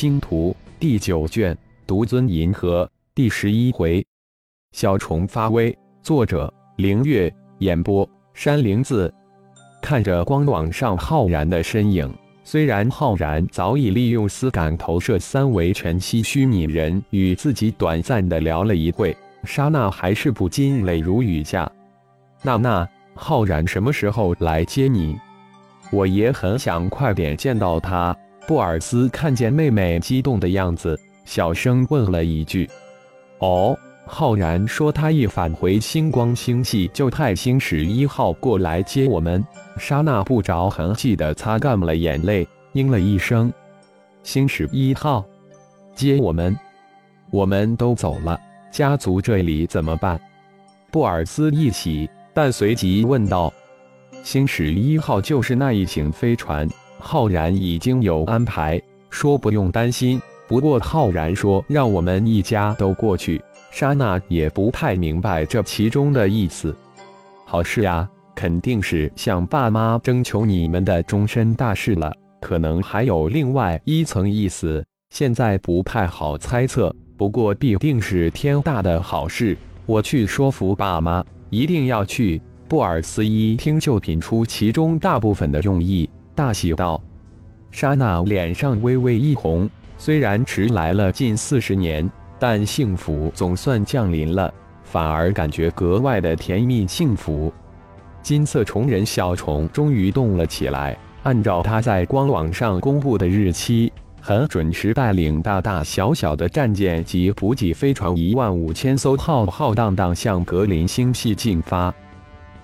星图》第九卷《独尊银河》第十一回。小虫发威，作者：凌月，演播：山灵子。看着光网上浩然的身影，虽然浩然早已利用丝感投射三维全息虚拟人与自己短暂的聊了一会，刹那还是不禁泪如雨下。娜娜，浩然什么时候来接你？我也很想快点见到他。布尔斯看见妹妹激动的样子，小声问了一句：“哦。”浩然说：“他一返回星光星系，就派星矢一号过来接我们。”莎娜不着痕迹地擦干了眼泪，应了一声：“星矢一号接我们，我们都走了，家族这里怎么办？”布尔斯一喜，但随即问道：“星矢一号就是那一型飞船？”浩然已经有安排，说不用担心。不过浩然说让我们一家都过去。莎娜也不太明白这其中的意思。好事呀，肯定是向爸妈征求你们的终身大事了。可能还有另外一层意思，现在不太好猜测。不过必定是天大的好事，我去说服爸妈，一定要去。布尔斯一听就品出其中大部分的用意，大喜道：“莎娜脸上微微一红，虽然迟来了近四十年。”但幸福总算降临了，反而感觉格外的甜蜜幸福。金色虫人小虫终于动了起来，按照他在官网上公布的日期，很准时带领大大小小的战舰及补给飞船一万五千艘，浩浩荡荡向格林星系进发。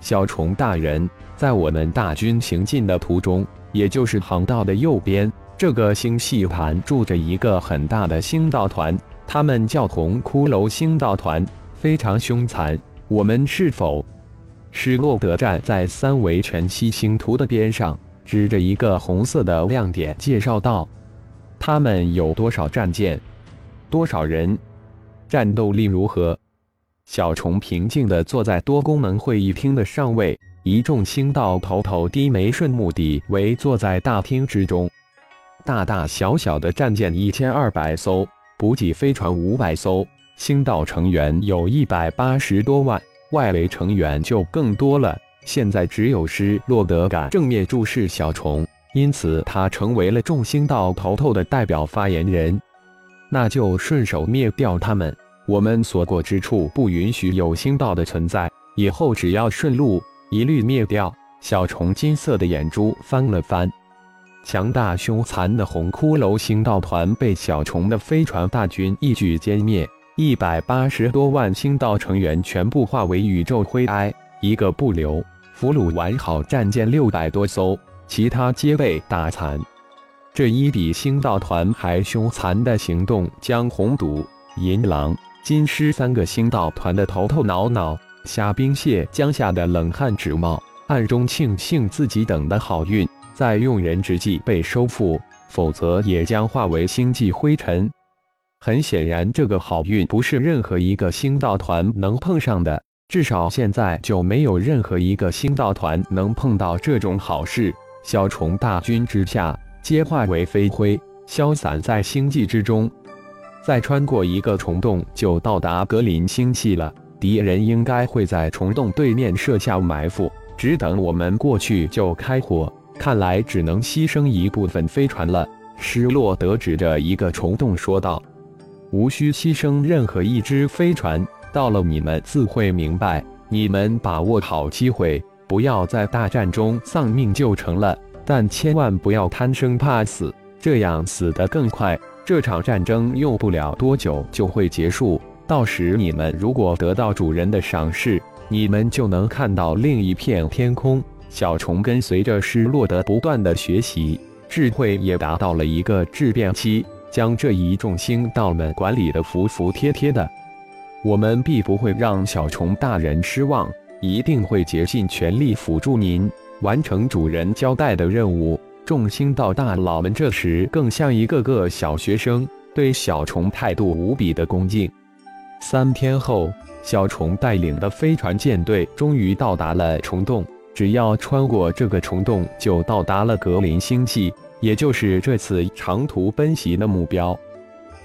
小虫大人，在我们大军行进的途中，也就是航道的右边，这个星系盘住着一个很大的星道团。他们叫红骷髅星道团，非常凶残。我们是否？施洛德站在三维全息星图的边上，指着一个红色的亮点，介绍道：“他们有多少战舰？多少人？战斗力如何？”小虫平静地坐在多功能会议厅的上位，一众星道头头低眉顺目地围坐在大厅之中，大大小小的战舰一千二百艘。补给飞船五百艘，星道成员有一百八十多万，外围成员就更多了。现在只有施洛德敢正面注视小虫，因此他成为了众星道头头的代表发言人。那就顺手灭掉他们，我们所过之处不允许有星道的存在。以后只要顺路，一律灭掉。小虫金色的眼珠翻了翻。强大凶残的红骷髅星道团被小虫的飞船大军一举歼灭，一百八十多万星道成员全部化为宇宙灰埃，一个不留。俘虏完好战舰六百多艘，其他皆被打残。这一比星道团还凶残的行动，将红毒、银狼、金狮三个星道团的头头脑脑。虾兵蟹将吓得冷汗直冒，暗中庆幸自己等的好运。在用人之际被收复，否则也将化为星际灰尘。很显然，这个好运不是任何一个星道团能碰上的，至少现在就没有任何一个星道团能碰到这种好事。小虫大军之下，皆化为飞灰，消散在星际之中。再穿过一个虫洞，就到达格林星系了。敌人应该会在虫洞对面设下埋伏，只等我们过去就开火。看来只能牺牲一部分飞船了。施洛德指着一个虫洞说道：“无需牺牲任何一只飞船，到了你们自会明白。你们把握好机会，不要在大战中丧命就成了。但千万不要贪生怕死，这样死得更快。这场战争用不了多久就会结束，到时你们如果得到主人的赏识，你们就能看到另一片天空。”小虫跟随着失落的不断的学习，智慧也达到了一个质变期，将这一众星道们管理的服服帖帖的。我们必不会让小虫大人失望，一定会竭尽全力辅助您完成主人交代的任务。众星道大佬们这时更像一个个小学生，对小虫态度无比的恭敬。三天后，小虫带领的飞船舰队终于到达了虫洞。只要穿过这个虫洞，就到达了格林星系。也就是这次长途奔袭的目标。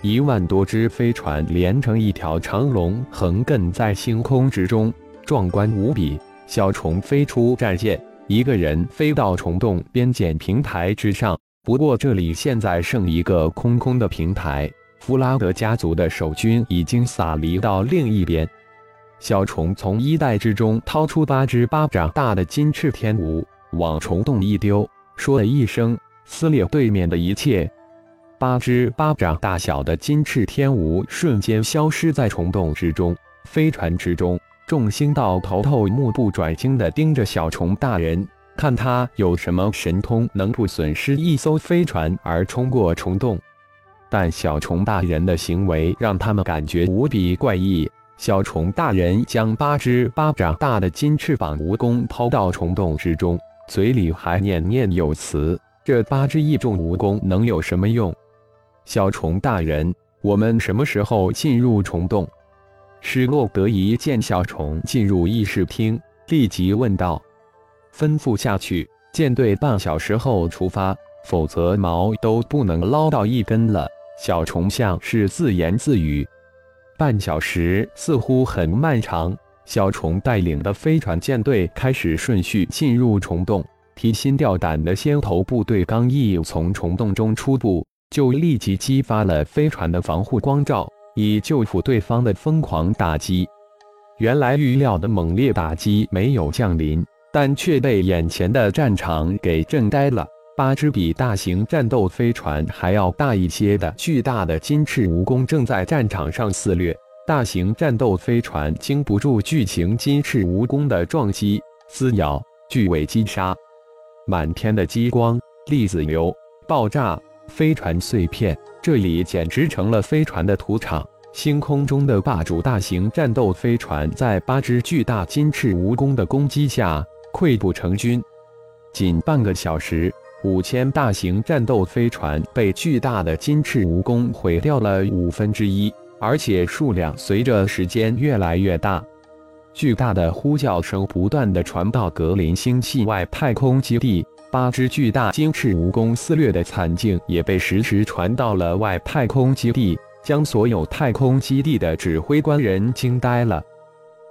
一万多只飞船连成一条长龙，横亘在星空之中，壮观无比。小虫飞出战舰，一个人飞到虫洞边检平台之上。不过这里现在剩一个空空的平台，弗拉德家族的守军已经撒离到另一边。小虫从衣袋之中掏出八只巴掌大的金翅天蜈，往虫洞一丢，说了一声，撕裂对面的一切。八只巴掌大小的金翅天蜈瞬间消失在虫洞之中。飞船之中，众星道头头目不转睛地盯着小虫大人，看他有什么神通能不损失一艘飞船而冲过虫洞。但小虫大人的行为让他们感觉无比怪异。小虫大人将八只巴掌大的金翅膀蜈蚣抛到虫洞之中，嘴里还念念有词：“这八只异重蜈蚣能有什么用？”小虫大人，我们什么时候进入虫洞？施洛德一见小虫进入议事厅，立即问道：“吩咐下去，舰队半小时后出发，否则毛都不能捞到一根了。”小虫像是自言自语：“半小时似乎很漫长。”小虫带领的飞船舰队开始顺序进入虫洞，提心吊胆的先头部队刚一从虫洞中出部。就立即激发了飞船的防护光罩，以救赴对方的疯狂打击。原来预料的猛烈打击没有降临，但却被眼前的战场给震呆了。八只比大型战斗飞船还要大一些的巨大的金翅蜈蚣正在战场上肆虐，大型战斗飞船经不住巨型金翅蜈蚣的撞击、撕咬、巨尾击杀，满天的激光、粒子流、爆炸。飞船碎片，这里简直成了飞船的土场。星空中的霸主大型战斗飞船在八只巨大金翅蜈蚣的攻击下溃不成军。仅半个小时，五千大型战斗飞船被巨大的金翅蜈蚣毁掉了五分之一，而且数量随着时间越来越大。巨大的呼叫声不断地传到格林星系外太空基地。八只巨大金翅蜈蚣撕裂的惨境也被实时传到了外太空基地，将所有太空基地的指挥官人惊呆了。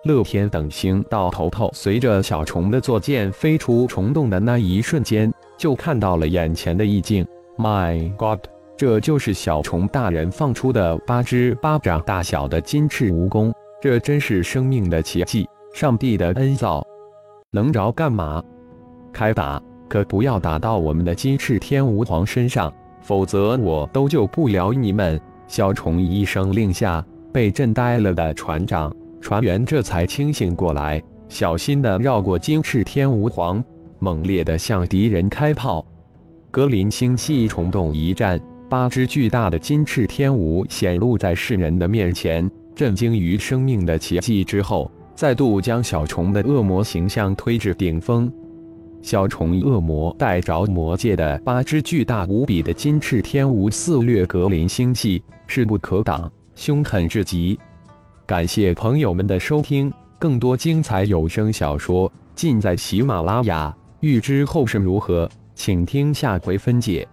乐天等星到头头随着小虫的坐舰飞出虫洞的那一瞬间，就看到了眼前的意境。My God，这就是小虫大人放出的八只巴掌大小的金翅蜈蚣，这真是生命的奇迹，上帝的恩造，能着干嘛？开打！可不要打到我们的金翅天蜈皇身上，否则我都救不了你们。小虫一声令下，被震呆了的船长、船员这才清醒过来，小心地绕过金翅天蜈皇，猛烈地向敌人开炮。格林星系虫洞一战，八只巨大的金翅天吾显露在世人的面前，震惊于生命的奇迹之后，再度将小虫的恶魔形象推至顶峰。小虫恶魔带着魔界的八只巨大无比的金翅天蜈肆虐格林星系，势不可挡，凶狠至极。感谢朋友们的收听，更多精彩有声小说尽在喜马拉雅。欲知后事如何，请听下回分解。